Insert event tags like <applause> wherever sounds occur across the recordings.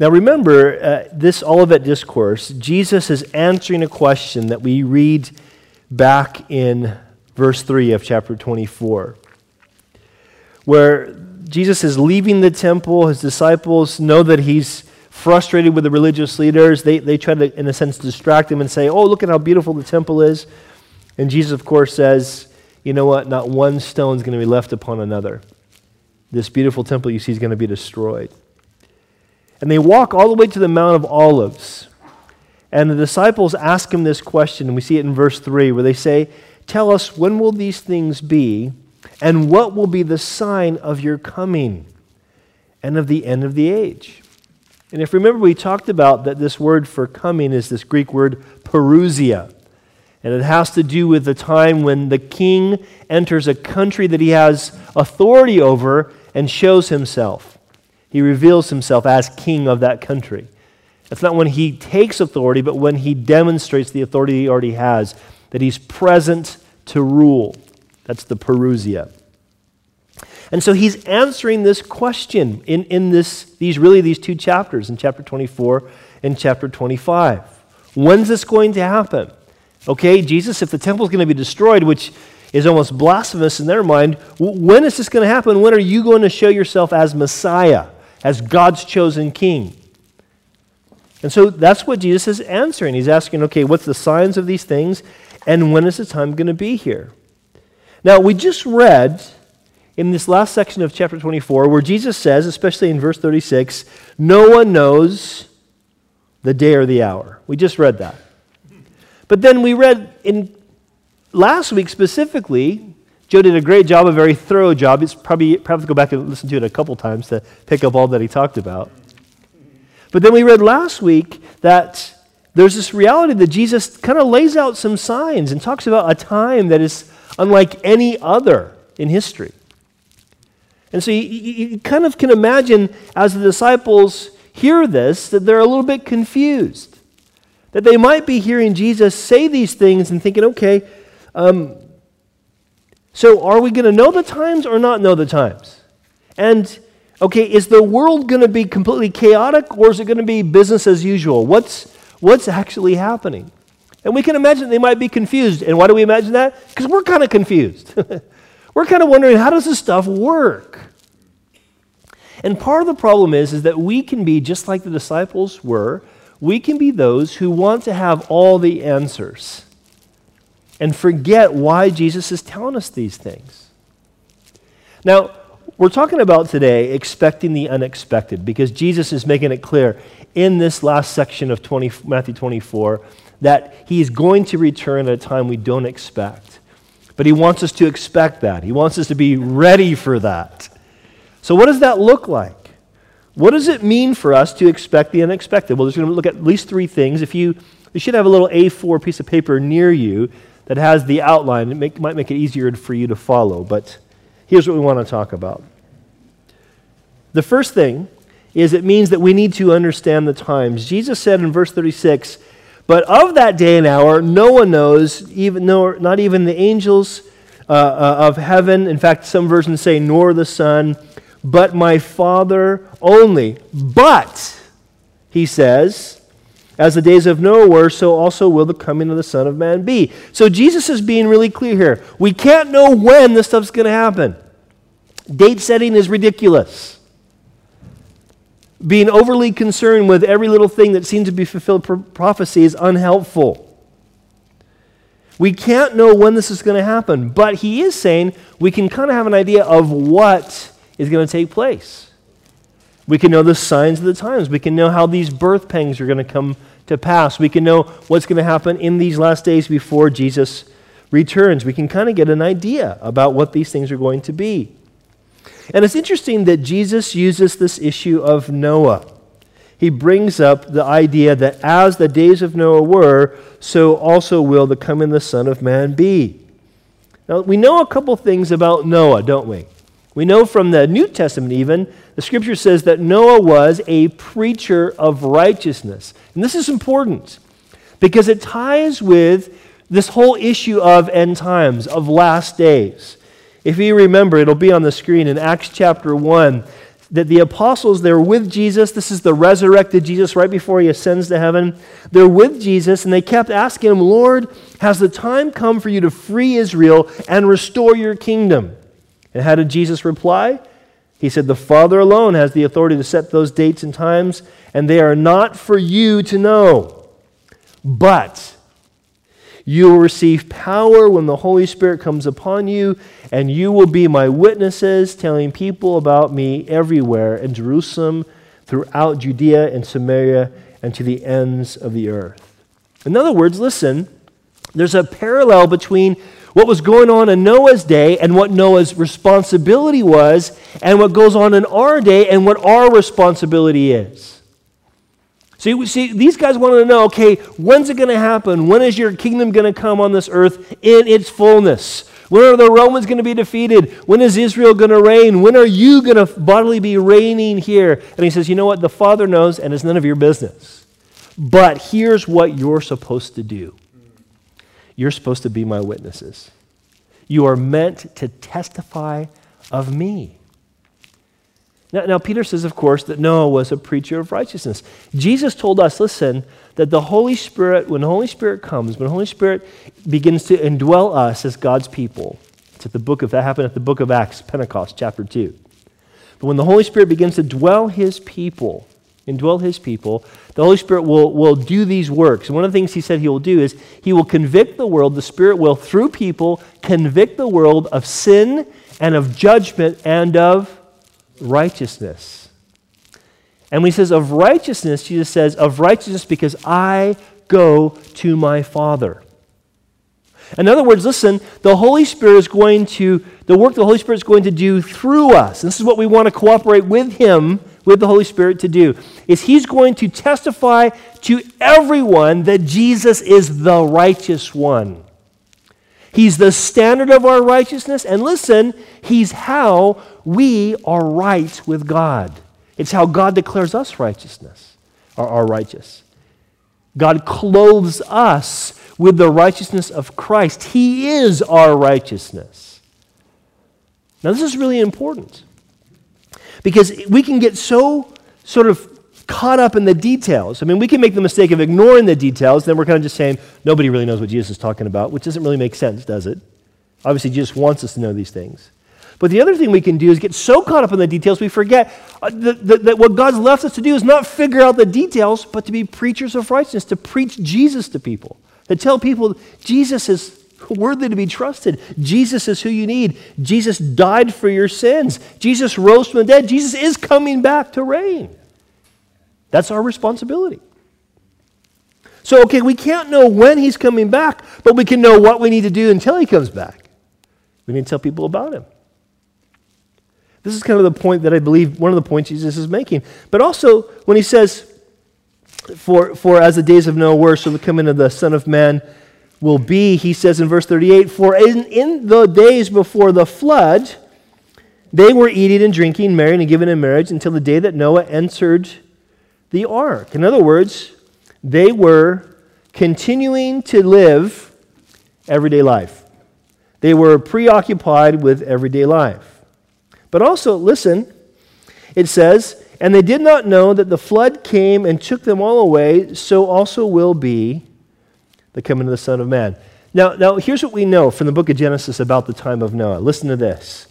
Now, remember, uh, this Olivet Discourse, Jesus is answering a question that we read back in verse 3 of chapter 24, where Jesus is leaving the temple. His disciples know that he's frustrated with the religious leaders. They, they try to, in a sense, distract him and say, Oh, look at how beautiful the temple is. And Jesus, of course, says, You know what? Not one stone is going to be left upon another. This beautiful temple you see is going to be destroyed. And they walk all the way to the Mount of Olives. And the disciples ask him this question, and we see it in verse 3, where they say, Tell us, when will these things be, and what will be the sign of your coming and of the end of the age? And if remember, we talked about that this word for coming is this Greek word parousia. And it has to do with the time when the king enters a country that he has authority over and shows himself. He reveals himself as king of that country. It's not when he takes authority, but when he demonstrates the authority he already has, that he's present to rule. That's the parousia. And so he's answering this question in, in this, these really these two chapters, in chapter 24 and chapter 25. When's this going to happen? Okay, Jesus, if the temple is going to be destroyed, which is almost blasphemous in their mind, when is this going to happen? When are you going to show yourself as Messiah? As God's chosen king. And so that's what Jesus is answering. He's asking, okay, what's the signs of these things, and when is the time going to be here? Now, we just read in this last section of chapter 24 where Jesus says, especially in verse 36, no one knows the day or the hour. We just read that. But then we read in last week specifically Joe did a great job, a very thorough job. It's probably probably go back and listen to it a couple times to pick up all that he talked about. But then we read last week that there's this reality that Jesus kind of lays out some signs and talks about a time that is unlike any other in history. And so you, you, kind of can imagine as the disciples hear this that they're a little bit confused. That they might be hearing Jesus say these things and thinking, okay, um, so, are we going to know the times or not know the times? And, okay, is the world going to be completely chaotic or is it going to be business as usual? What's, what's actually happening? And we can imagine they might be confused. And why do we imagine that? Because we're kind of confused. <laughs> we're kind of wondering how does this stuff work? And part of the problem is, is that we can be just like the disciples were. We can be those who want to have all the answers and forget why Jesus is telling us these things. Now, we're talking about today expecting the unexpected because Jesus is making it clear in this last section of 20, Matthew 24 that he is going to return at a time we don't expect. But he wants us to expect that. He wants us to be ready for that. So, what does that look like? What does it mean for us to expect the unexpected? Well, there's going to look at at least three things. If you, you should have a little A4 piece of paper near you that has the outline. It make, might make it easier for you to follow, but here's what we want to talk about. The first thing is it means that we need to understand the times. Jesus said in verse 36, But of that day and hour, no one knows, even no, not even the angels uh, uh, of heaven. In fact, some versions say, nor the Son, but my Father only. But, he says, as the days of Noah were, so also will the coming of the Son of Man be. So Jesus is being really clear here. We can't know when this stuff's going to happen. Date setting is ridiculous. Being overly concerned with every little thing that seems to be fulfilled prophecy is unhelpful. We can't know when this is going to happen, but he is saying we can kind of have an idea of what is going to take place. We can know the signs of the times. We can know how these birth pangs are going to come to pass. We can know what's going to happen in these last days before Jesus returns. We can kind of get an idea about what these things are going to be. And it's interesting that Jesus uses this issue of Noah. He brings up the idea that as the days of Noah were, so also will the coming the Son of Man be. Now, we know a couple things about Noah, don't we? We know from the New Testament, even, the scripture says that Noah was a preacher of righteousness. And this is important because it ties with this whole issue of end times, of last days. If you remember, it'll be on the screen in Acts chapter 1. that the apostles, they're with Jesus. This is the resurrected Jesus right before he ascends to heaven. They're with Jesus, and they kept asking him, Lord, has the time come for you to free Israel and restore your kingdom? And how did Jesus reply? He said, The Father alone has the authority to set those dates and times, and they are not for you to know. But you will receive power when the Holy Spirit comes upon you, and you will be my witnesses, telling people about me everywhere in Jerusalem, throughout Judea and Samaria, and to the ends of the earth. In other words, listen, there's a parallel between what was going on in Noah's day and what Noah's responsibility was, and what goes on in our day and what our responsibility is. See, see, these guys wanted to know okay, when's it going to happen? When is your kingdom going to come on this earth in its fullness? When are the Romans going to be defeated? When is Israel going to reign? When are you going to bodily be reigning here? And he says, you know what? The Father knows, and it's none of your business. But here's what you're supposed to do you're supposed to be my witnesses. You are meant to testify of me. Now, now, Peter says, of course, that Noah was a preacher of righteousness. Jesus told us, listen, that the Holy Spirit, when the Holy Spirit comes, when the Holy Spirit begins to indwell us as God's people, it's at the book of, that happened at the book of Acts, Pentecost, chapter 2. But when the Holy Spirit begins to dwell his people, indwell his people, the Holy Spirit will, will do these works. And one of the things he said he will do is he will convict the world, the Spirit will, through people, convict the world of sin and of judgment and of righteousness. And when he says of righteousness, Jesus says, of righteousness because I go to my Father. In other words, listen, the Holy Spirit is going to, the work the Holy Spirit is going to do through us. This is what we want to cooperate with Him, with the Holy Spirit to do, is He's going to testify to everyone that Jesus is the righteous one. He's the standard of our righteousness. And listen, He's how we are right with God. It's how God declares us righteousness, or are righteous. God clothes us with the righteousness of Christ. He is our righteousness. Now, this is really important because we can get so sort of caught up in the details. I mean, we can make the mistake of ignoring the details, then we're kind of just saying, nobody really knows what Jesus is talking about, which doesn't really make sense, does it? Obviously, Jesus wants us to know these things. But the other thing we can do is get so caught up in the details we forget uh, that, that, that, what God's left us to do is not figure out the details, but to be preachers of righteousness, to preach Jesus to people, to tell people Jesus is worthy to be trusted. Jesus is who you need. Jesus died for your sins. Jesus rose from the dead. Jesus is coming back to reign. That's our responsibility. So, okay, we can't know when he's coming back, but we can know what we need to do until he comes back. We need to tell people about him. This is kind of the point that I believe one of the points Jesus is making. But also, when he says, For, for as the days of Noah were, so the coming of the Son of Man will be, he says in verse 38, For in, in the days before the flood, they were eating and drinking, marrying and giving in marriage until the day that Noah entered the ark. In other words, they were continuing to live everyday life. They were preoccupied with everyday life. But also, listen, it says, And they did not know that the flood came and took them all away, so also will be the coming of the Son of Man. Now, now, here's what we know from the book of Genesis about the time of Noah. Listen to this.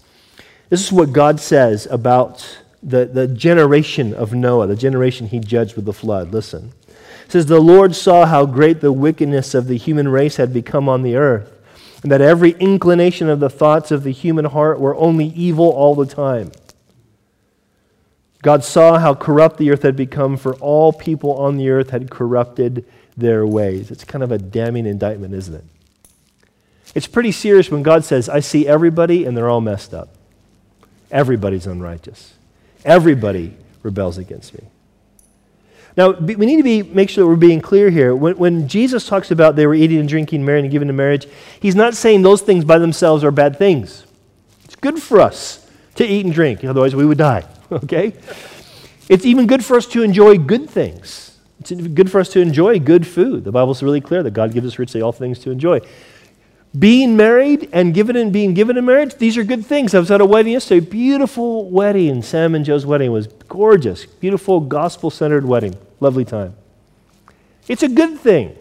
This is what God says about the, the generation of Noah, the generation he judged with the flood. Listen. It says, The Lord saw how great the wickedness of the human race had become on the earth and that every inclination of the thoughts of the human heart were only evil all the time. God saw how corrupt the earth had become, for all people on the earth had corrupted their ways. It's kind of a damning indictment, isn't it? It's pretty serious when God says, I see everybody and they're all messed up. Everybody's unrighteous. Everybody rebels against me. Now, we need to be, make sure that we're being clear here. When, when Jesus talks about they were eating and drinking, marrying and giving in marriage, he's not saying those things by themselves are bad things. It's good for us to eat and drink, otherwise, we would die, <laughs> okay? It's even good for us to enjoy good things. It's good for us to enjoy good food. The Bible's really clear that God gives us richly all things to enjoy. being married and given and being given in marriage, these are good things. I was at a wedding yesterday, beautiful wedding. Sam and Joe's wedding was gorgeous, beautiful gospel centered wedding. Lovely time. It's a good thing.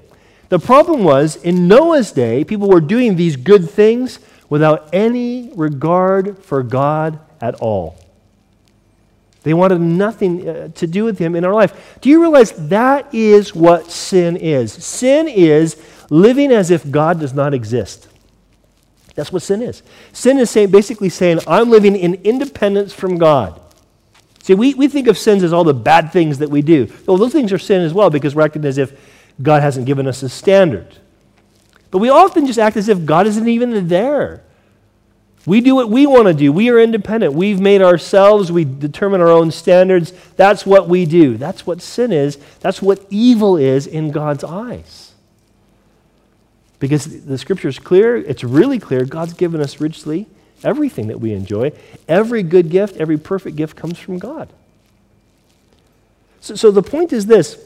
The problem was, in Noah's day, people were doing these good things without any regard for God at all. They wanted nothing uh, to do with Him in our life. Do you realize that is what sin is? Sin is living as if God does not exist. That's what sin is. Sin is saying, basically saying, I'm living in independence from God. See, we, we think of sins as all the bad things that we do. Well, those things are sin as well because we're acting as if God hasn't given us a standard. But we often just act as if God isn't even there. We do what we want to do. We are independent. We've made ourselves, we determine our own standards. That's what we do. That's what sin is. That's what evil is in God's eyes. Because the scripture is clear, it's really clear. God's given us richly everything that we enjoy. Every good gift, every perfect gift comes from God. So, so the point is this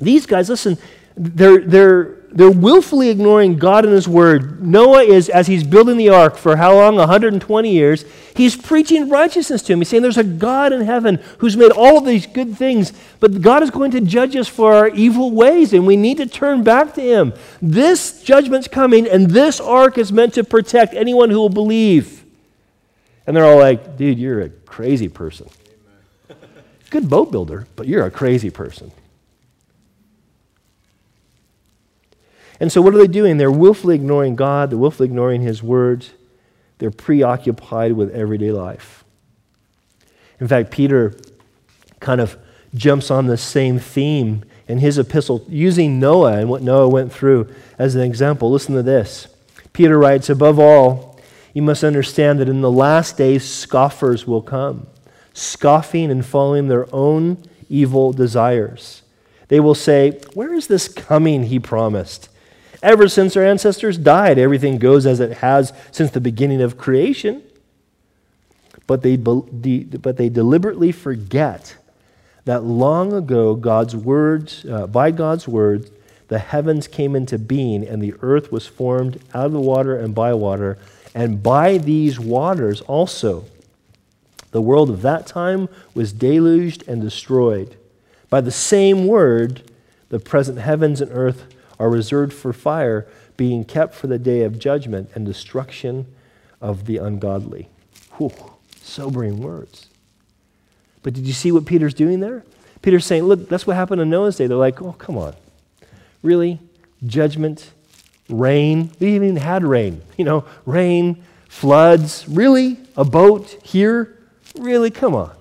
these guys, listen, they're, they're, they're willfully ignoring God and His Word. Noah is, as he's building the ark for how long? 120 years. He's preaching righteousness to him. He's saying there's a God in heaven who's made all of these good things, but God is going to judge us for our evil ways, and we need to turn back to Him. This judgment's coming, and this ark is meant to protect anyone who will believe. And they're all like, dude, you're a crazy person. Good boat builder, but you're a crazy person. And so, what are they doing? They're willfully ignoring God, they're willfully ignoring His words, they're preoccupied with everyday life. In fact, Peter kind of jumps on the same theme in his epistle, using Noah and what Noah went through as an example. Listen to this. Peter writes, Above all, you must understand that in the last days, scoffers will come, scoffing and following their own evil desires. They will say, Where is this coming he promised? Ever since our ancestors died, everything goes as it has since the beginning of creation. But they, but they deliberately forget that long ago, God's words, uh, by God's words, the heavens came into being and the earth was formed out of the water and by water. And by these waters also, the world of that time was deluged and destroyed. By the same word, the present heavens and earth are reserved for fire, being kept for the day of judgment and destruction of the ungodly. Whew, sobering words. But did you see what Peter's doing there? Peter's saying, look, that's what happened in Noah's day. They're like, oh, come on. Really? Judgment? Rain? We even had rain. You know, rain, floods. Really? A boat here? Really? Come on.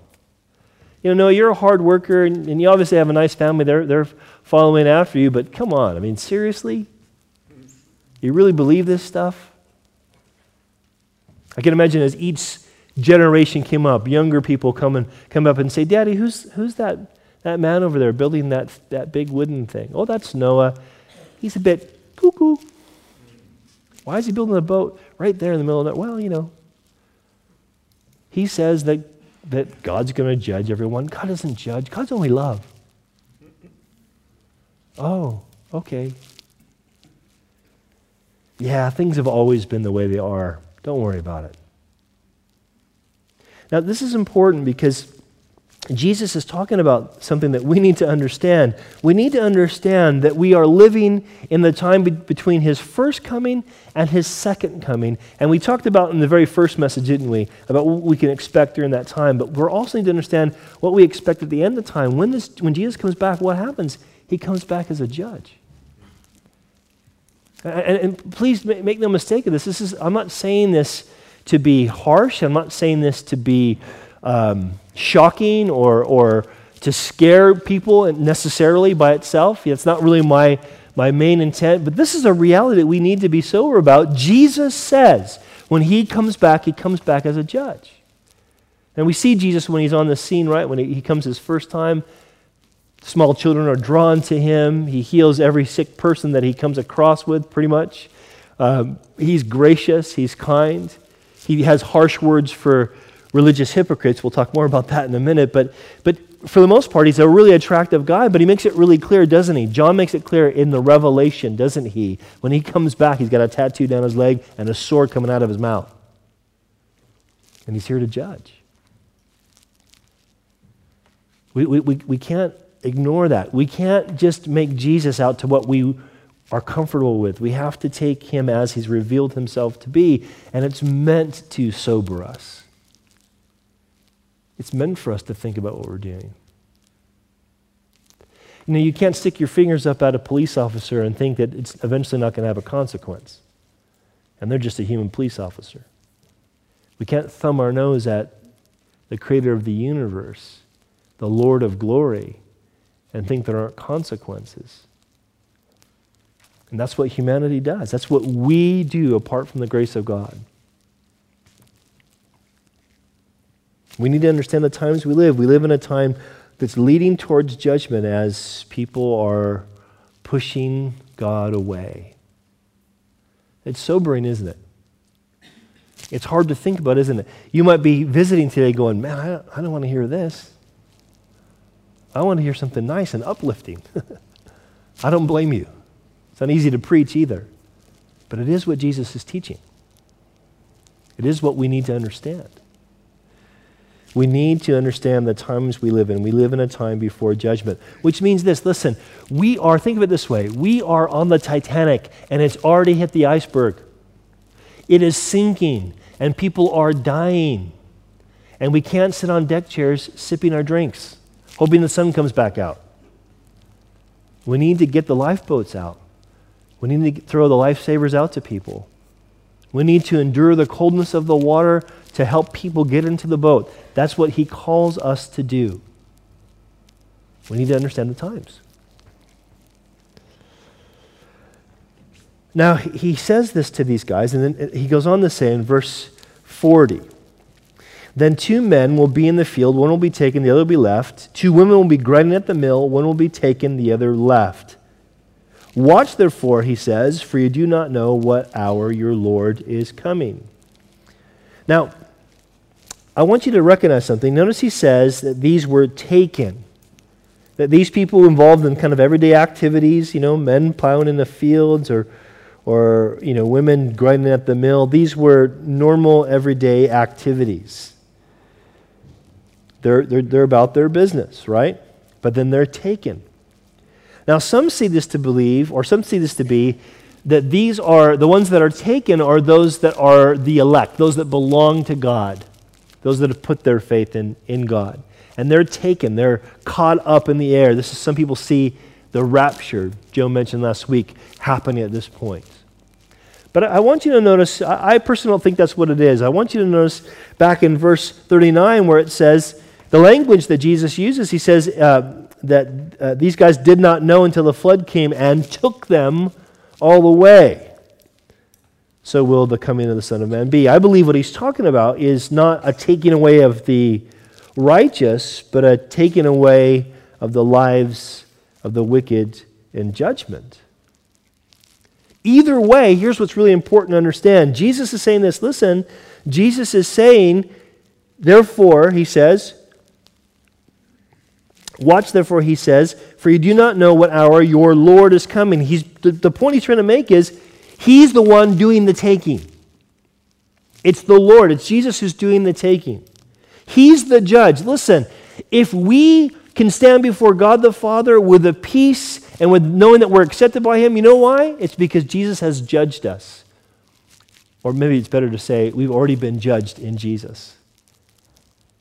You know, Noah, you're a hard worker and, and you obviously have a nice family. They're, they're following after you, but come on. I mean, seriously? You really believe this stuff? I can imagine as each generation came up, younger people come, and, come up and say, Daddy, who's, who's that, that man over there building that, that big wooden thing? Oh, that's Noah. He's a bit cuckoo. Why is he building a boat right there in the middle of that? Well, you know, he says that, that God's going to judge everyone. God doesn't judge, God's only love. Oh, okay. Yeah, things have always been the way they are. Don't worry about it. Now, this is important because Jesus is talking about something that we need to understand. We need to understand that we are living in the time be- between his first coming and his second coming. And we talked about in the very first message, didn't we, about what we can expect during that time. But we're also need to understand what we expect at the end of time. When, this, when Jesus comes back, what happens? He comes back as a judge. And, and, please make no mistake of this. This is, I'm not saying this to be harsh. I'm not saying this to be um, shocking or, or to scare people necessarily by itself. It's not really my, my main intent. But this is a reality that we need to be sober about. Jesus says when he comes back, he comes back as a judge. And we see Jesus when he's on the scene, right? When he, he comes his first time Small children are drawn to him. He heals every sick person that he comes across with, pretty much. Um, he's gracious, he's kind. He has harsh words for religious hypocrites. We'll talk more about that in a minute. But, but for the most part, he's a really attractive guy, but he makes it really clear, doesn't he? John makes it clear in the Revelation, doesn't he? When he comes back, he's got a tattoo down his leg and a sword coming out of his mouth. And he's here to judge. We, we, we, we can't ignore that. We can't just make Jesus out to what we are comfortable with. We have to take him as he's revealed himself to be, and it's meant to sober us. It's meant for us to think about what we're doing. You know, you can't stick your fingers up at a police officer and think that it's eventually not going to have a consequence. And they're just a human police officer. We can't thumb our nose at the creator of the universe, the Lord of glory, and think there aren't consequences. And that's what humanity does. That's what we do apart from the grace of God. We need to understand the times we live. We live in a time that's leading towards judgment as people are pushing God away. It's sobering, isn't it? It's hard to think about, isn't it? You might be visiting today going, Man, I don't, I don't want to hear this. I want to hear something nice and uplifting. <laughs> I don't blame you. It's not easy to preach either. But it is what Jesus is teaching, it is what we need to understand. We need to understand the times we live in. We live in a time before judgment, which means this listen, we are, think of it this way we are on the Titanic and it's already hit the iceberg. It is sinking and people are dying. And we can't sit on deck chairs sipping our drinks, hoping the sun comes back out. We need to get the lifeboats out. We need to throw the lifesavers out to people. We need to endure the coldness of the water to help people get into the boat. That's what he calls us to do. We need to understand the times. Now, he says this to these guys, and then uh, he goes on to say in verse 40 Then two men will be in the field, one will be taken, the other will be left. Two women will be grinding at the mill, one will be taken, the other left. Watch therefore, he says, for you do not know what hour your Lord is coming. Now, I want you to recognize something. Notice he says that these were taken. That these people involved in kind of everyday activities, you know, men plowing in the fields or, or you know, women grinding at the mill, these were normal everyday activities. They're, they're, they're about their business, right? But then they're taken. Now, some see this to believe, or some see this to be, that these are the ones that are taken are those that are the elect, those that belong to God, those that have put their faith in, in God. And they're taken, they're caught up in the air. This is some people see the rapture, Joe mentioned last week, happening at this point. But I want you to notice, I personally don't think that's what it is. I want you to notice back in verse 39 where it says, the language that Jesus uses, he says, uh, that uh, these guys did not know until the flood came and took them all away. So will the coming of the Son of Man be. I believe what he's talking about is not a taking away of the righteous, but a taking away of the lives of the wicked in judgment. Either way, here's what's really important to understand. Jesus is saying this. Listen, Jesus is saying, therefore, he says, Watch, therefore, he says, for you do not know what hour your Lord is coming. He's, the, the point he's trying to make is he's the one doing the taking. It's the Lord, it's Jesus who's doing the taking. He's the judge. Listen, if we can stand before God the Father with a peace and with knowing that we're accepted by Him, you know why? It's because Jesus has judged us. Or maybe it's better to say, we've already been judged in Jesus.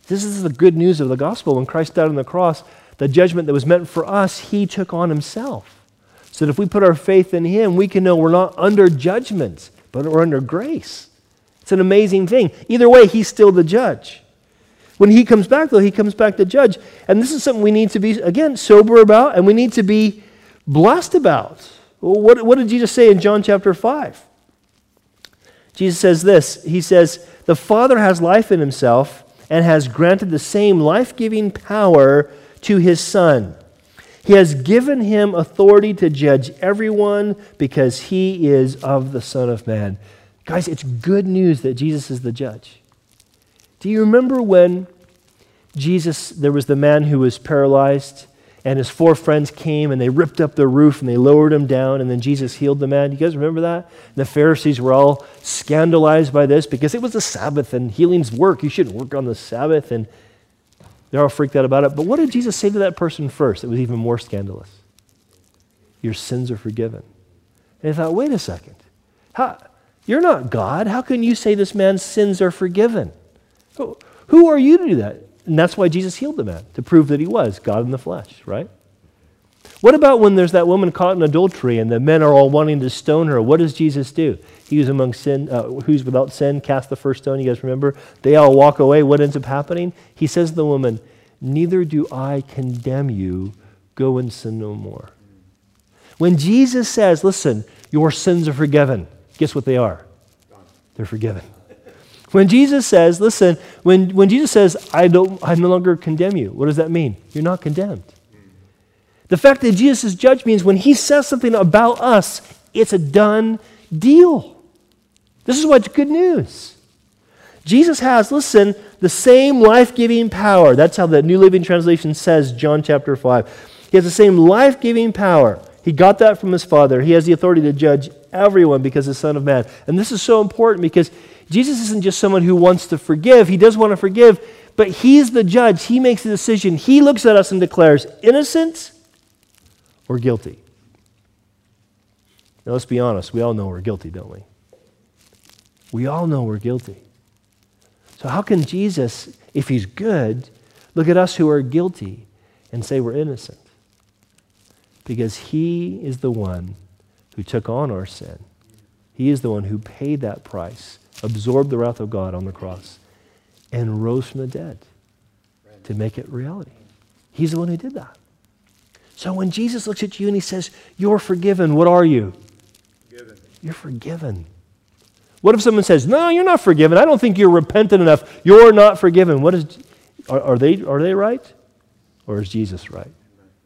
This is the good news of the gospel. When Christ died on the cross, the judgment that was meant for us, he took on himself. So that if we put our faith in him, we can know we're not under judgment, but we're under grace. It's an amazing thing. Either way, he's still the judge. When he comes back, though, he comes back to judge. And this is something we need to be, again, sober about, and we need to be blessed about. What, what did Jesus say in John chapter 5? Jesus says this He says, The Father has life in himself and has granted the same life giving power to his Son. He has given him authority to judge everyone because he is of the Son of Man. Guys, it's good news that Jesus is the judge. Do you remember when Jesus, there was the man who was paralyzed, and his four friends came and they ripped up the roof and they lowered him down, and then Jesus healed the man. You guys remember that? The Pharisees were all scandalized by this because it was the Sabbath and healings work. You shouldn't work on the Sabbath. And they're all freaked out about it. But what did Jesus say to that person first? It was even more scandalous. Your sins are forgiven. And they thought, wait a second. How, you're not God. How can you say this man's sins are forgiven? Who are you to do that? And that's why Jesus healed the man, to prove that he was God in the flesh, right? What about when there's that woman caught in adultery and the men are all wanting to stone her? What does Jesus do? He among sin, uh, who's without sin, cast the first stone. You guys remember? They all walk away. What ends up happening? He says to the woman, Neither do I condemn you. Go and sin no more. When Jesus says, Listen, your sins are forgiven, guess what they are? They're forgiven. When Jesus says, listen, when, when Jesus says, I, don't, I no longer condemn you, what does that mean? You're not condemned. The fact that Jesus is judge means when he says something about us, it's a done deal. This is what's good news. Jesus has, listen, the same life giving power. That's how the New Living Translation says, John chapter 5. He has the same life giving power. He got that from his Father. He has the authority to judge everyone because the Son of Man. And this is so important because Jesus isn't just someone who wants to forgive, he does want to forgive, but he's the judge. He makes the decision. He looks at us and declares innocent or guilty. Now, let's be honest. We all know we're guilty, don't we? We all know we're guilty. So, how can Jesus, if he's good, look at us who are guilty and say we're innocent? Because he is the one who took on our sin. He is the one who paid that price absorbed the wrath of God on the cross, and rose from the dead to make it reality. He's the one who did that. So when Jesus looks at you and he says, You're forgiven, what are you? Forgiven. You're forgiven. What if someone says, No, you're not forgiven. I don't think you're repentant enough. You're not forgiven. What is, are, are they, are they right? Or is Jesus right?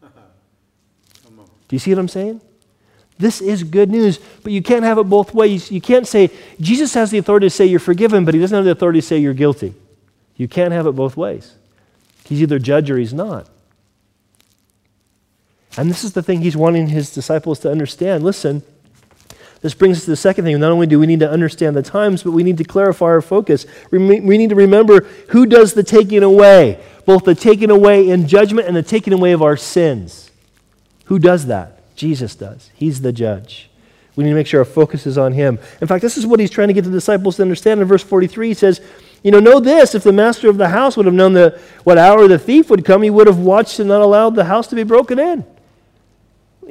Do you see what I'm saying? This is good news, but you can't have it both ways. You can't say, Jesus has the authority to say you're forgiven, but he doesn't have the authority to say you're guilty. You can't have it both ways. He's either judge or he's not. And this is the thing he's wanting his disciples to understand. Listen, this brings us to the second thing. Not only do we need to understand the times, but we need to clarify our focus. We need to remember who does the taking away, both the taking away in judgment and the taking away of our sins. Who does that? Jesus does. He's the judge. We need to make sure our focus is on him. In fact, this is what he's trying to get the disciples to understand. In verse 43, he says, You know, know this if the master of the house would have known the, what hour the thief would come, he would have watched and not allowed the house to be broken in.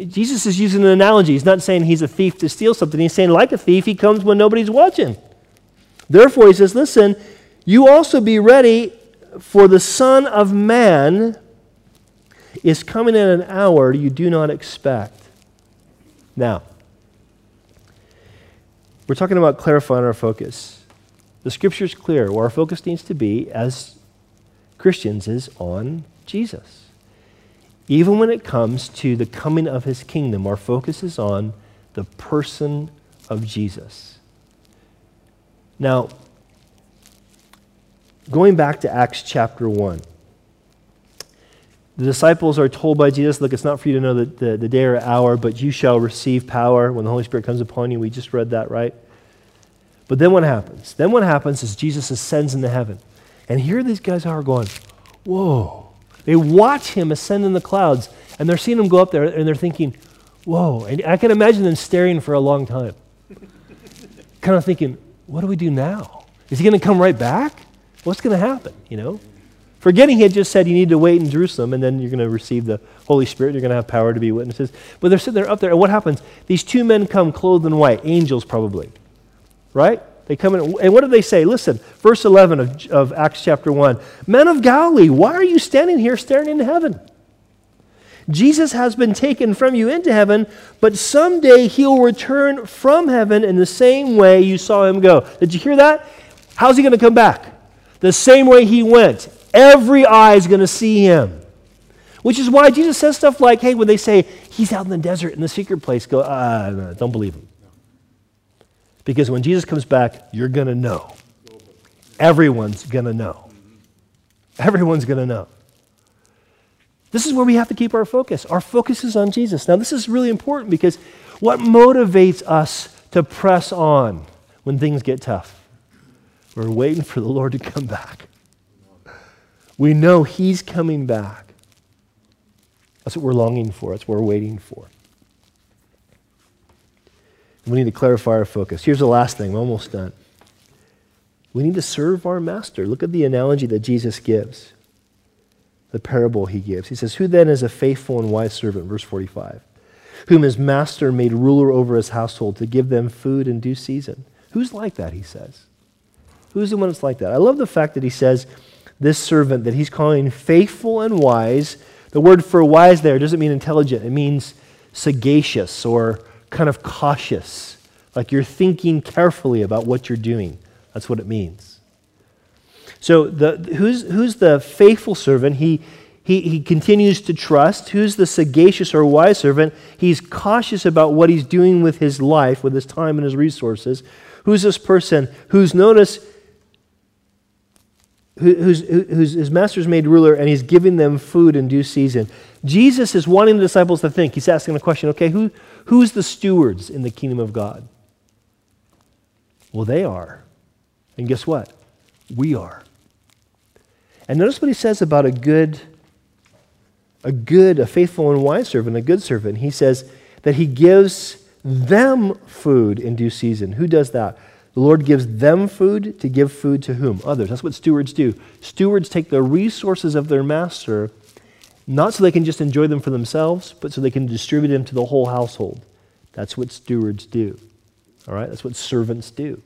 Jesus is using an analogy. He's not saying he's a thief to steal something. He's saying, like a thief, he comes when nobody's watching. Therefore, he says, Listen, you also be ready, for the Son of Man is coming at an hour you do not expect. Now, we're talking about clarifying our focus. The scripture is clear. Where our focus needs to be as Christians is on Jesus. Even when it comes to the coming of his kingdom, our focus is on the person of Jesus. Now, going back to Acts chapter 1. The disciples are told by Jesus, Look, it's not for you to know the, the, the day or hour, but you shall receive power when the Holy Spirit comes upon you. We just read that, right? But then what happens? Then what happens is Jesus ascends into heaven. And here these guys are going, Whoa. They watch him ascend in the clouds, and they're seeing him go up there, and they're thinking, Whoa. And I can imagine them staring for a long time, <laughs> kind of thinking, What do we do now? Is he going to come right back? What's going to happen? You know? Forgetting he had just said you need to wait in Jerusalem and then you're going to receive the Holy Spirit. You're going to have power to be witnesses. But they're sitting there up there, and what happens? These two men come clothed in white, angels probably, right? They come in, and what do they say? Listen, verse 11 of, of Acts chapter 1 Men of Galilee, why are you standing here staring into heaven? Jesus has been taken from you into heaven, but someday he'll return from heaven in the same way you saw him go. Did you hear that? How's he going to come back? The same way he went. Every eye is going to see him. Which is why Jesus says stuff like, hey, when they say he's out in the desert in the secret place, go, uh, don't believe him. Because when Jesus comes back, you're going to know. Everyone's going to know. Everyone's going to know. This is where we have to keep our focus. Our focus is on Jesus. Now, this is really important because what motivates us to press on when things get tough? We're waiting for the Lord to come back. We know He's coming back. That's what we're longing for, that's what we're waiting for. We need to clarify our focus. Here's the last thing, we're almost done. We need to serve our master. Look at the analogy that Jesus gives, the parable he gives. He says, Who then is a faithful and wise servant? Verse 45. Whom his master made ruler over his household to give them food in due season. Who's like that, he says? Who's the one that's like that? I love the fact that he says, this servant that he's calling faithful and wise. The word for wise there doesn't mean intelligent, it means sagacious or kind of cautious, like you're thinking carefully about what you're doing. That's what it means. So, the, who's, who's the faithful servant? He, he, he continues to trust. Who's the sagacious or wise servant? He's cautious about what he's doing with his life, with his time and his resources. Who's this person who's, notice, who's, who's his master's made ruler and he's giving them food in due season? Jesus is wanting the disciples to think. He's asking the question okay, who, who's the stewards in the kingdom of God? Well, they are. And guess what? We are. And notice what he says about a good, a good, a faithful and wise servant, a good servant. He says that he gives them food in due season. Who does that? The Lord gives them food to give food to whom? Others. That's what stewards do. Stewards take the resources of their master not so they can just enjoy them for themselves, but so they can distribute them to the whole household. That's what stewards do. All right? That's what servants do.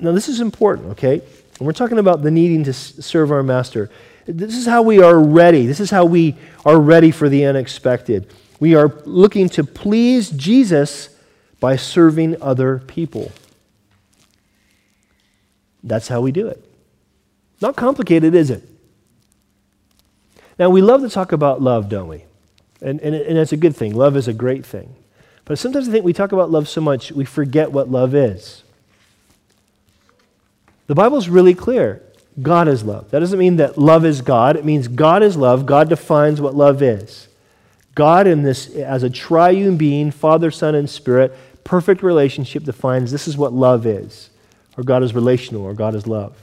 Now, this is important, okay? We're talking about the needing to serve our master. This is how we are ready. This is how we are ready for the unexpected. We are looking to please Jesus by serving other people. That's how we do it. Not complicated, is it? Now, we love to talk about love, don't we? And, and, and it's a good thing. Love is a great thing. But sometimes I think we talk about love so much, we forget what love is. The Bible's really clear. God is love. That doesn't mean that love is God. It means God is love. God defines what love is. God, in this, as a triune being, Father, Son, and Spirit, perfect relationship defines this is what love is. Or God is relational, or God is love.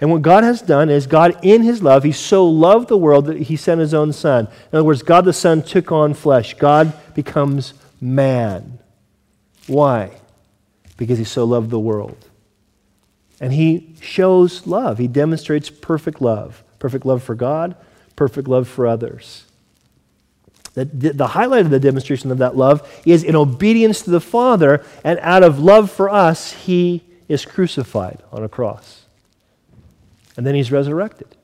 And what God has done is God, in his love, he so loved the world that he sent his own son. In other words, God the Son took on flesh. God becomes man. Why? Because he so loved the world. And he shows love. He demonstrates perfect love perfect love for God, perfect love for others. The, the, highlight of the demonstration of that love is in obedience to the Father, and out of love for us, he is crucified on a cross. And then he's resurrected.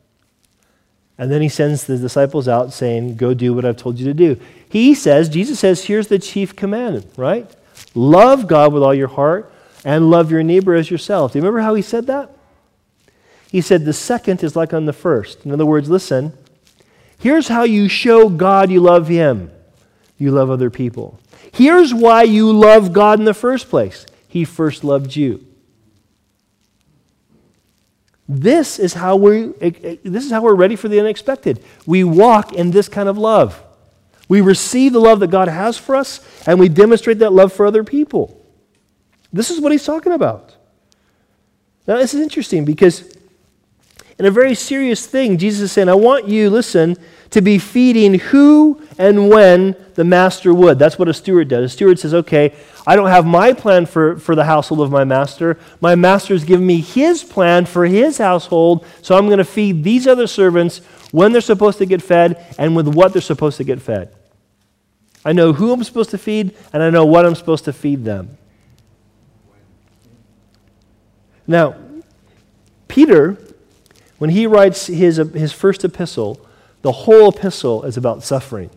And then he sends the disciples out saying, Go do what I've told you to do. He says, Jesus says, here's the chief commandment, right? Love God with all your heart and love your neighbor as yourself. Do you remember how he said that? He said, The second is like on the first. In other words, listen, here's how you show God you love him you love other people. Here's why you love God in the first place He first loved you. This is how we eh, eh, this is how we're ready for the unexpected. We walk in this kind of love. We receive the love that God has for us and we demonstrate that love for other people. This is what he's talking about. Now this is interesting because in a very serious thing Jesus is saying I want you listen to be feeding who and when the master would. That's what a steward does. A steward says, okay, I don't have my plan for, for the household of my master. My master's given me his plan for his household, so I'm going to feed these other servants when they're supposed to get fed and with what they're supposed to get fed. I know who I'm supposed to feed, and I know what I'm supposed to feed them. Now, Peter, when he writes his, his first epistle, the whole epistle is about suffering.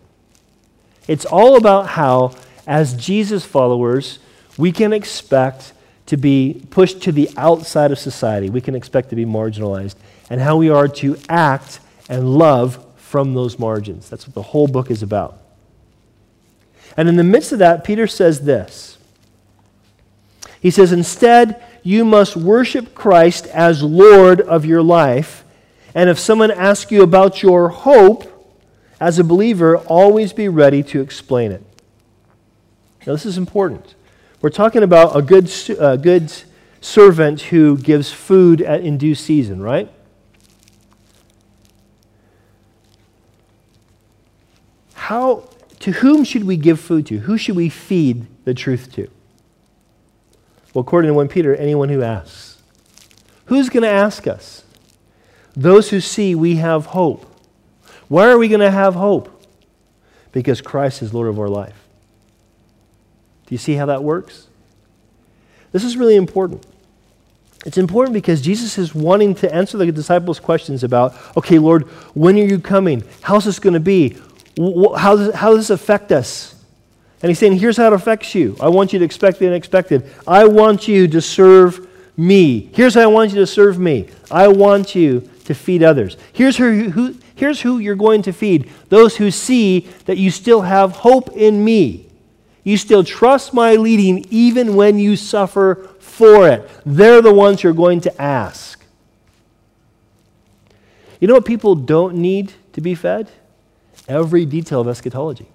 It's all about how, as Jesus followers, we can expect to be pushed to the outside of society. We can expect to be marginalized, and how we are to act and love from those margins. That's what the whole book is about. And in the midst of that, Peter says this He says, Instead, you must worship Christ as Lord of your life And if someone asks you about your hope, as a believer, always be ready to explain it. Now, this is important. We're talking about a good, uh, good servant who gives food at, in due season, right? How, to whom should we give food to? Who should we feed the truth to? Well, according to 1 Peter, anyone who asks. Who's going to ask us? Those who see we have hope. Why are we going to have hope? Because Christ is Lord of our life. Do you see how that works? This is really important. It's important because Jesus is wanting to answer the disciples' questions about, okay, Lord, when are you coming? How's this going to be? How does, how does this affect us? And he's saying, here's how it affects you. I want you to expect the unexpected. I want you to serve me. Here's how I want you to serve me. I want you to feed others. Here's who, who, here's who you're going to feed those who see that you still have hope in me. You still trust my leading even when you suffer for it. They're the ones you're going to ask. You know what people don't need to be fed? Every detail of eschatology.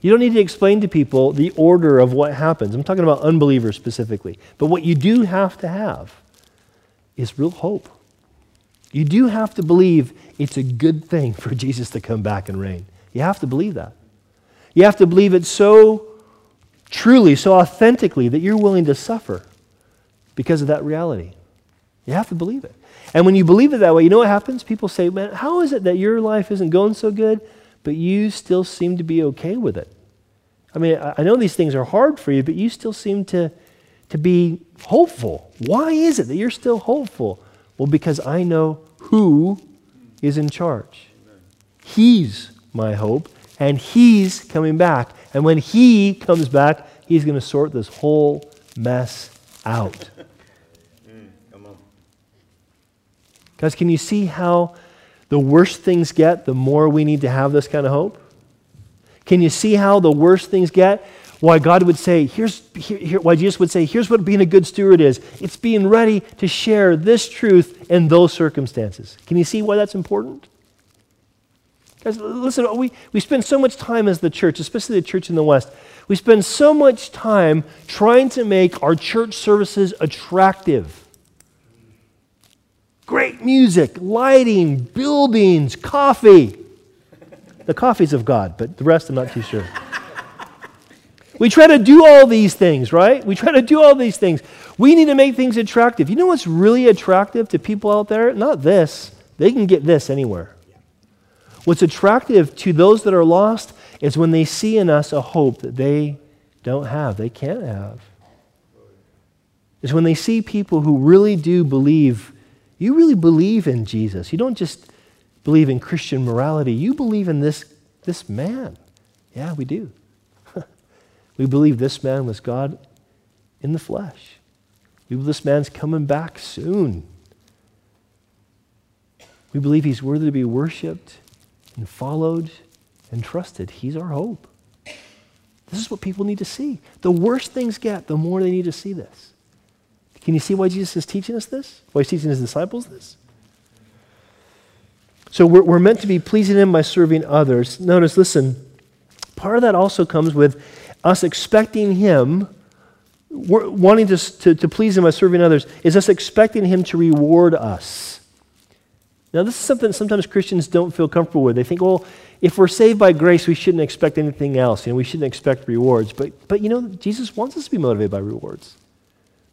You don't need to explain to people the order of what happens. I'm talking about unbelievers specifically. But what you do have to have is real hope. You do have to believe it's a good thing for <laughs> Jesus to come back and reign. You have to believe that. You have to believe it so truly, so authentically that you're willing to suffer because of that reality. You have to believe it. And when you believe it that way, you know what happens? People say, Man, how is it that your life isn't going so good, but you still seem to be okay with it? I mean, I know these things are hard for you, but you still seem to, to be hopeful. Why is it that you're still hopeful? Well, because I know who is in charge. He's my hope, and He's coming back. And when He comes back, He's going to sort this whole mess out. <laughs> Mm, Guys, can you see how the worse things get, the more we need to have this kind of hope? Can you see how the worse things get? Why God would say, here's here, here, why Jesus would say, here's what being a good steward is. It's being ready to share this truth in those circumstances. Can you see why that's important? Guys, listen, we, we spend so much time as the church, especially the church in the West, we spend so much time trying to make our church services attractive. Great music, lighting, buildings, coffee. The coffee's of God, but the rest I'm not too sure. We try to do all these things, right? We try to do all these things. We need to make things attractive. You know what's really attractive to people out there? Not this. They can get this anywhere. What's attractive to those that are lost is when they see in us a hope that they don't have, they can't have. Is when they see people who really do believe, you really believe in Jesus. You don't just believe in Christian morality, you believe in this, this man. Yeah, we do. We believe this man was God in the flesh. We believe this man's coming back soon. We believe he's worthy to be worshiped and followed and trusted. He's our hope. This is what people need to see. The worse things get, the more they need to see this. Can you see why Jesus is teaching us this? Why he's teaching his disciples this? So we're, we're meant to be pleasing him by serving others. Notice, listen, part of that also comes with us expecting him, wanting to, to, to please him by serving others, is us expecting him to reward us. Now, this is something sometimes Christians don't feel comfortable with. They think, well, if we're saved by grace, we shouldn't expect anything else. You know, we shouldn't expect rewards. But, but you know, Jesus wants us to be motivated by rewards.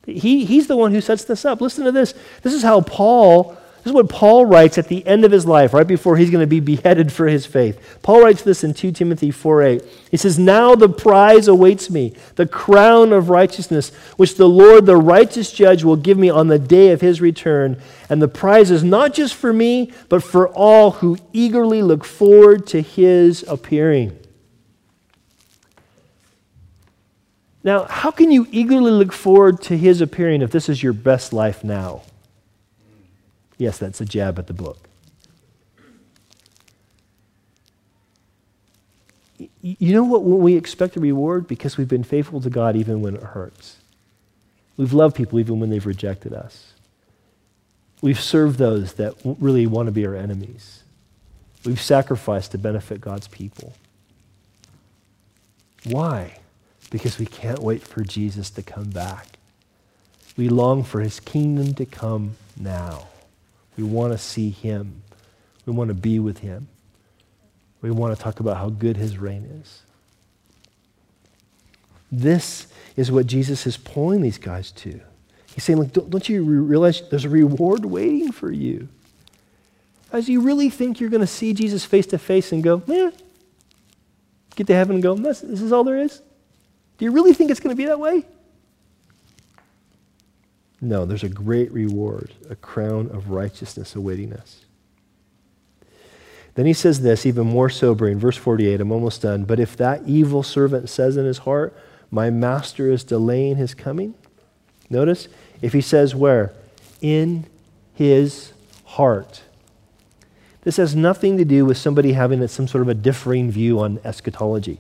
He, he's the one who sets this up. Listen to this. This is how Paul this is what Paul writes at the end of his life, right before he's going to be beheaded for his faith. Paul writes this in 2 Timothy 4:8. He says, Now the prize awaits me, the crown of righteousness, which the Lord, the righteous judge, will give me on the day of his return. And the prize is not just for me, but for all who eagerly look forward to his appearing. Now, how can you eagerly look forward to his appearing if this is your best life now? Yes, that's a jab at the book. You know what? When we expect a reward because we've been faithful to God even when it hurts. We've loved people even when they've rejected us. We've served those that really want to be our enemies. We've sacrificed to benefit God's people. Why? Because we can't wait for Jesus to come back. We long for his kingdom to come now. We want to see him. We want to be with him. We want to talk about how good his reign is. This is what Jesus is pulling these guys to. He's saying, like, don't, you realize there's a reward waiting for you? As you really think you're going to see Jesus face to face and go, yeah, get to heaven and go, this, this is all there is? Do you really think it's going to be that way? No, there's a great reward, a crown of righteousness awaiting us. Then he says this, even more sobering, verse 48. I'm almost done. But if that evil servant says in his heart, My master is delaying his coming, notice, if he says where? In his heart. This has nothing to do with somebody having some sort of a differing view on eschatology.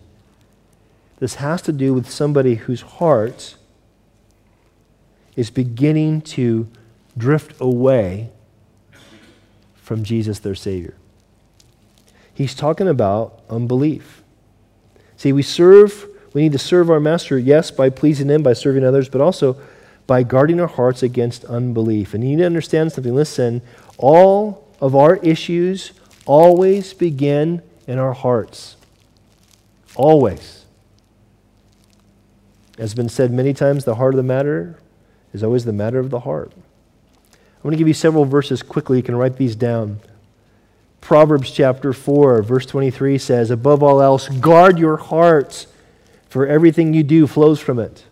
This has to do with somebody whose heart is beginning to drift away from Jesus, their Savior. He's talking about unbelief. See, we serve, we need to serve our Master, yes, by pleasing Him, by serving others, but also by guarding our hearts against unbelief. And you need to understand something. Listen, all of our issues always begin in our hearts. Always. As has been said many times, the heart of the matter is always the matter of the heart. I'm going to give you several verses quickly. You can write these down. Proverbs chapter 4, verse 23 says, Above all else, guard your hearts, for everything you do flows from it.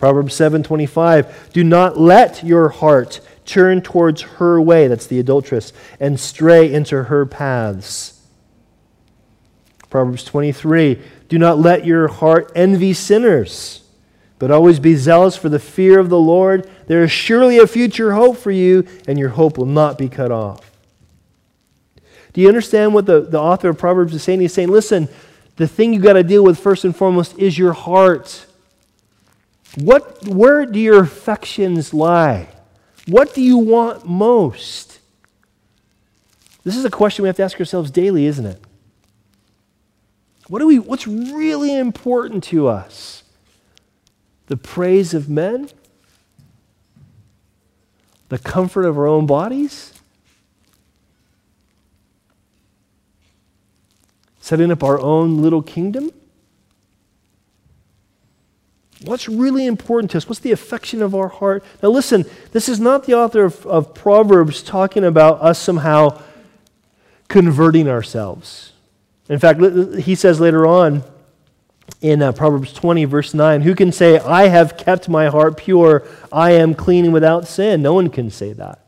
Proverbs 7:25, do not let your heart turn towards her way, that's the adulteress, and stray into her paths. Proverbs 23, do not let your heart envy sinners but always be zealous for the fear of the Lord. There is surely a future hope for you, and your hope will not be cut off. Do you understand what the, the author of Proverbs is saying? He's saying, listen, the thing you've got to deal with first and foremost is your heart. What, where do your affections lie? What do you want most? This is a question we have to ask ourselves daily, isn't it? What do we, what's really important to us? The praise of men, the comfort of our own bodies, setting up our own little kingdom. What's really important to us? What's the affection of our heart? Now, listen, this is not the author of, of Proverbs talking about us somehow converting ourselves. In fact, he says later on, in uh, Proverbs 20, verse 9. Who can say, I have kept my heart pure, I am clean and without sin? No one can say that.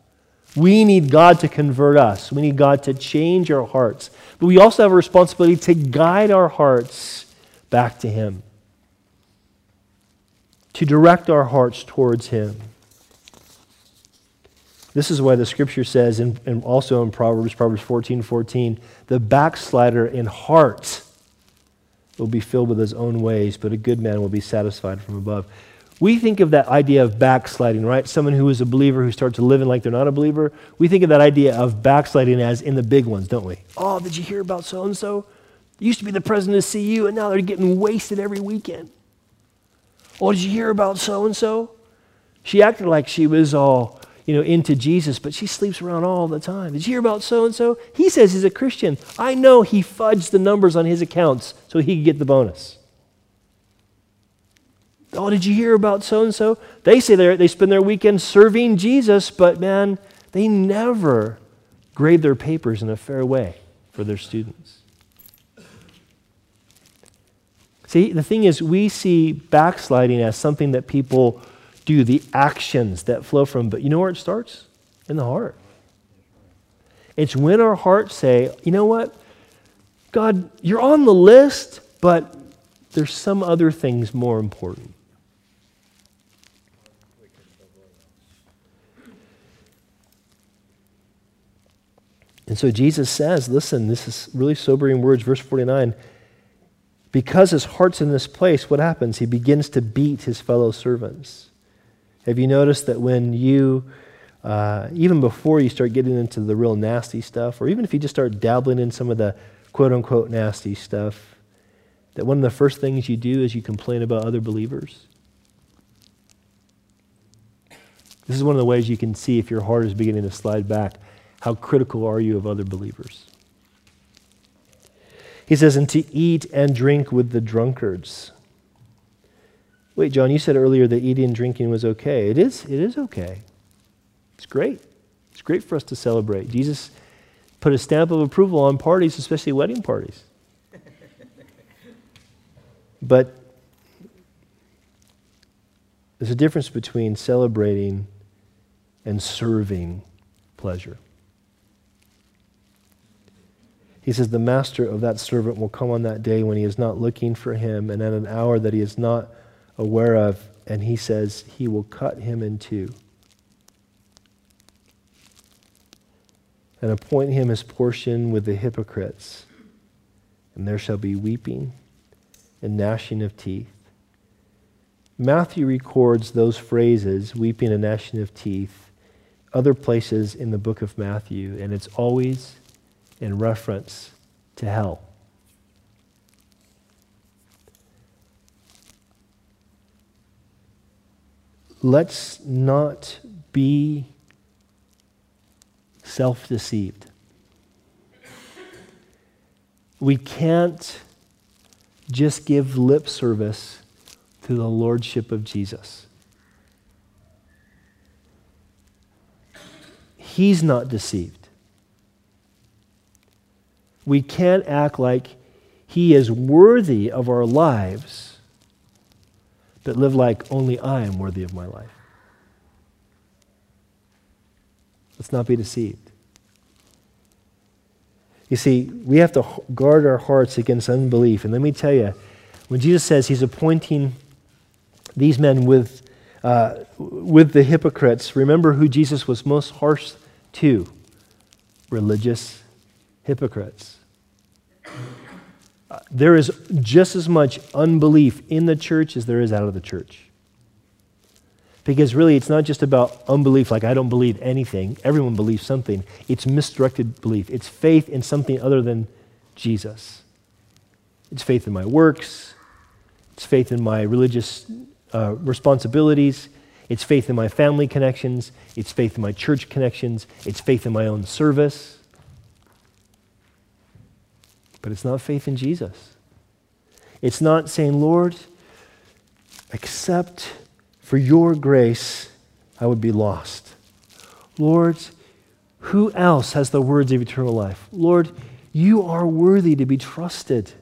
We need God to convert us, we need God to change our hearts. But we also have a responsibility to guide our hearts back to Him, to direct our hearts towards Him. This is why the scripture says, and, also in Proverbs, Proverbs 14 14, the backslider in heart will be filled with his own ways, but a good man will be satisfied from above. We think of that idea of backsliding, right? Someone who is a believer who starts living like they're not a believer. We think of that idea of backsliding as in the big ones, don't we? Oh, did you hear about so and so? Used to be the president of CU, and now they're getting wasted every weekend. Oh, did you hear about so and so? She acted like she was all you know, into Jesus, but she sleeps around all the time. Did you hear about so and so? He says he's a Christian. I know he fudged the numbers on his accounts so he could get the bonus. Oh, did you hear about so and so? They say they spend their weekend serving Jesus, but man, they never grade their papers in a fair way for their students. See, the thing is, we see backsliding as something that people do, the actions that flow from. But you know where it starts? In the heart. It's when our hearts say, you know what? God, you're on the list, but there's some other things more important. And so Jesus says, listen, this is really sobering words, verse 49. Because his heart's in this place, what happens? He begins to beat his fellow servants. Have you noticed that when you uh, even before you start getting into the real nasty stuff, or even if you just start dabbling in some of the quote unquote nasty stuff, that one of the first things you do is you complain about other believers? This is one of the ways you can see if your heart is beginning to slide back. How critical are you of other believers? He says, and to eat and drink with the drunkards. Wait, John, you said earlier that eating and drinking was okay. It is, it is okay. It's great. It's great for us to celebrate. Jesus put a stamp of approval on parties, especially wedding parties. <laughs> but there's a difference between celebrating and serving pleasure. He says, The master of that servant will come on that day when he is not looking for him and at an hour that he is not aware of, and he says, He will cut him in two and appoint him his portion with the hypocrites. And there shall be weeping and gnashing of teeth. Matthew records those phrases, weeping and gnashing of teeth, other places in the book of Matthew, and it's always in reference to hell. Let's not be self deceived. We can't just give lip service to the lordship of Jesus. He's not deceived. We can't act like he is worthy of our lives, but live like only I am worthy of my life. Let's not be deceived. You see, we have to guard our hearts against unbelief. And let me tell you, when Jesus says he's appointing these men with, uh, with the hypocrites, remember who Jesus was most harsh to religious hypocrites. There is just as much unbelief in the church as there is out of the church. Because really, it's not just about unbelief, like I don't believe anything. Everyone believes something. It's misdirected belief. It's faith in something other than Jesus. It's faith in my works. It's faith in my religious uh, responsibilities. It's faith in my family connections. It's faith in my church connections. It's faith in my own service. But it's not faith in Jesus. It's not saying, Lord, except for your grace, I would be lost. Lord, who else has the words of eternal life? Lord, you are worthy to be trusted.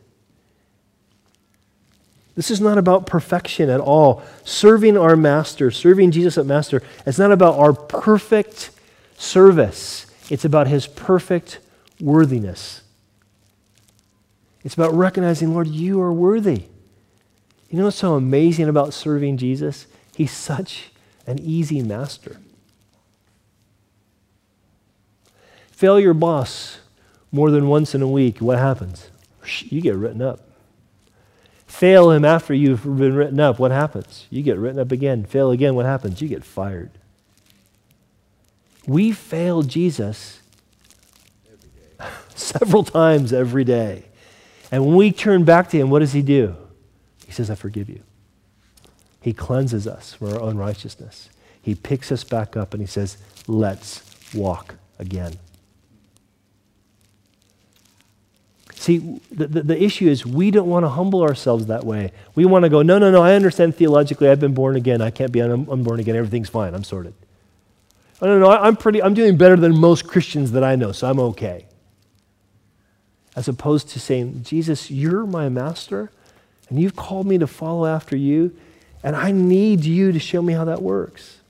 This is not about perfection at all. Serving our master, serving Jesus at master, it's not about our perfect service. It's about his perfect worthiness. It's about recognizing, Lord, you are worthy. You know what's so amazing about serving Jesus? He's such an easy master. Fail your boss more than once in a week, what happens? You get written up. Fail him after you've been written up, what happens? You get written up again. Fail again, what happens? You get fired. We fail Jesus <laughs> several times every day. And when we turn back to him, what does he do? He says, I forgive you. He cleanses us from our unrighteousness. He picks us back up and he says, Let's walk again. See, the, the, the, issue is we don't want to humble ourselves that way. We want to go, no, no, no, I understand theologically, I've been born again. I can't be un- unborn again. Everything's fine. I'm sorted. I don't know, I'm pretty, I'm doing better than most Christians that I know, so I'm okay. As opposed to saying, Jesus, you're my master, and you've called me to follow after you, and I need you to show me how that works.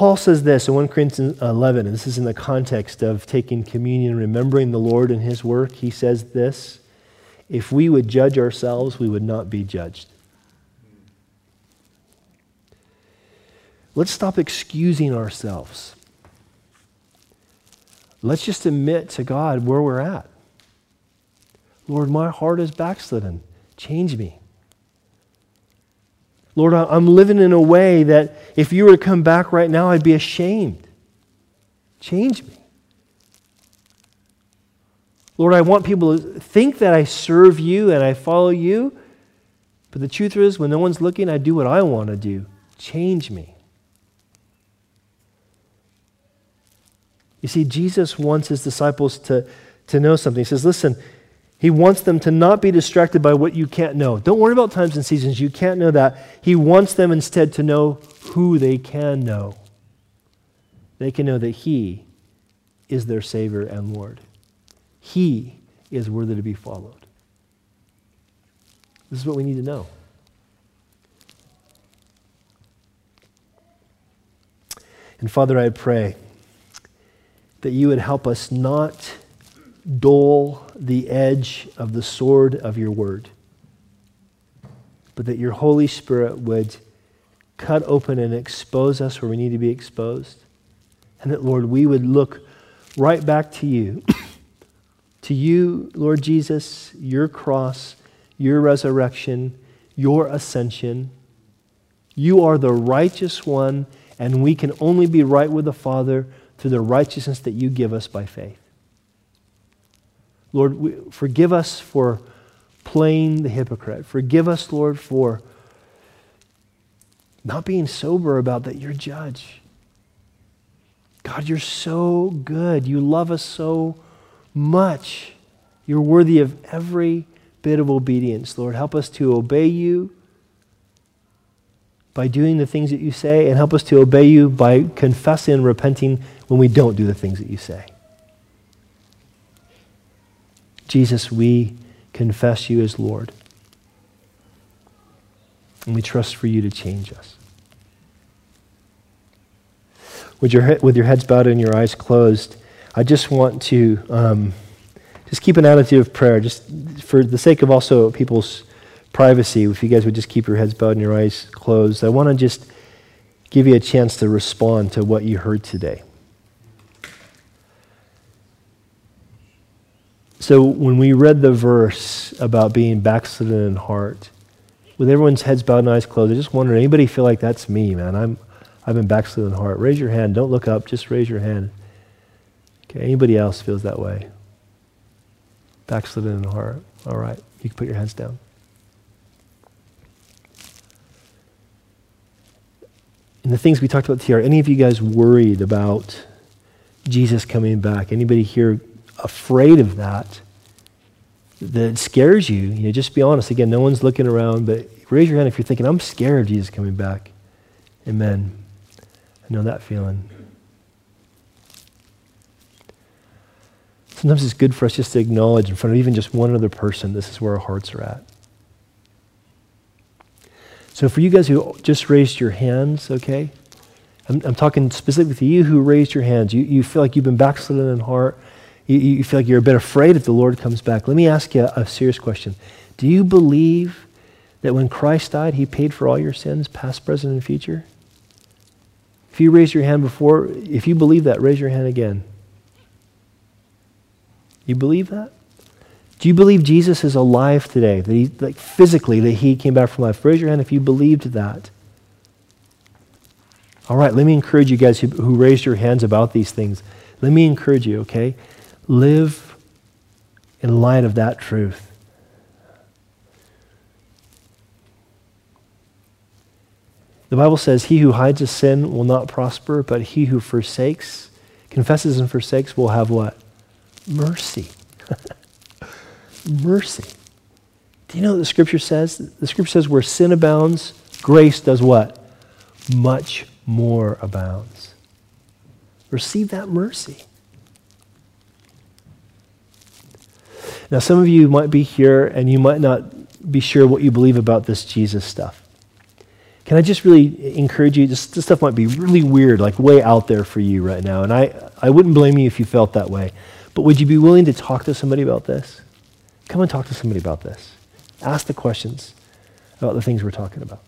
Paul says this in 1 Corinthians 11, and this is in the context of taking communion, remembering the Lord and his work. He says this If we would judge ourselves, we would not be judged. Let's stop excusing ourselves. Let's just admit to God where we're at. Lord, my heart is backslidden. Change me. Lord, I'm living in a way that if you were to come back right now, I'd be ashamed. Change me. Lord, I want people to think that I serve you and I follow you. But the truth is, when no one's looking, I do what I want to do. Change me. You see, Jesus wants his disciples to, to know something. He says, listen, he wants them to not be distracted by what you can't know. Don't worry about times and seasons. You can't know that. He wants them instead to know who they can know. They can know that he is their Savior and Lord. He is worthy to be followed. This is what we need to know. And Father, I pray that you would help us not dull the edge of the sword of your word, but that your Holy Spirit would cut open and expose us where we need to be exposed. And that, Lord, we would look right back to you <coughs> to you, Lord Jesus, your cross, your resurrection, your ascension. You are the righteous one, and we can only be right with the Father through the righteousness that you give us by faith. Lord, we, forgive us for playing the hypocrite. Forgive us, Lord, for not being sober about that you're judge. God, you're so good. You love us so much. You're worthy of every bit of obedience, Lord. Help us to obey you by doing the things that you say, and help us to obey you by confessing and repenting when we don't do the things that you say. Jesus, we confess you as Lord. And we trust for you to change us. With your, with your heads bowed and your eyes closed, I just want to um, just keep an attitude of prayer, just for the sake of also people's privacy. If you guys would just keep your heads bowed and your eyes closed, I want to just give you a chance to respond to what you heard today. So, when we read the verse about being backslidden in heart, with everyone's heads bowed and eyes closed, I just wonder anybody feel like that's me, man? I'm, I've been backslidden in heart. Raise your hand. Don't look up. Just raise your hand. Okay, anybody else feels that way? Backslidden in heart. All right, you can put your hands down. And the things we talked about here, are any of you guys worried about Jesus coming back? Anybody here afraid of that? That scares you? You know, just be honest. Again, no one's looking around, but raise your hand if you're thinking, I'm scared of Jesus coming back. Amen. I know that feeling. Sometimes it's good for us just to acknowledge in front of even just one other person, this is where our hearts are at. So for you guys who just raised your hands, okay, I'm, I'm talking specifically to you who raised your hands. You, you feel like you've been backslidden in heart. You, you feel like you're a bit afraid if the Lord comes back. Let me ask you a, a serious question. Do you believe that when Christ died, he paid for all your sins, past, present, and future? If you raised your hand before, if you believe that, raise your hand again. You believe that? Do you believe Jesus is alive today? That he, like physically, that he came back from life? Raise your hand if you believed that. All right, let me encourage you guys who, who raised your hands about these things. Let me encourage you, okay? Live in light of that truth. The Bible says, He who hides a sin will not prosper, but he who forsakes, confesses and forsakes will have what? mercy. <laughs> mercy. Do you know what the scripture says? The scripture says where sin abounds, grace does what? Much more abounds. Receive that mercy. Now, some of you might be here and you might not be sure what you believe about this Jesus stuff. Can I just really encourage you? This, this stuff might be really weird, like way out there for you right now. And I, I wouldn't blame you if you felt that way. But would you be willing to talk to somebody about this? Come and talk to somebody about this. Ask the questions about the things we're talking about.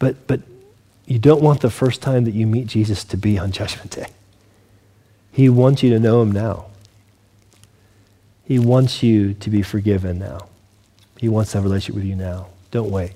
But, but you don't want the first time that you meet Jesus to be on Judgment Day. He wants you to know him now. He wants you to be forgiven now. He wants to have a relationship with you now. Don't wait.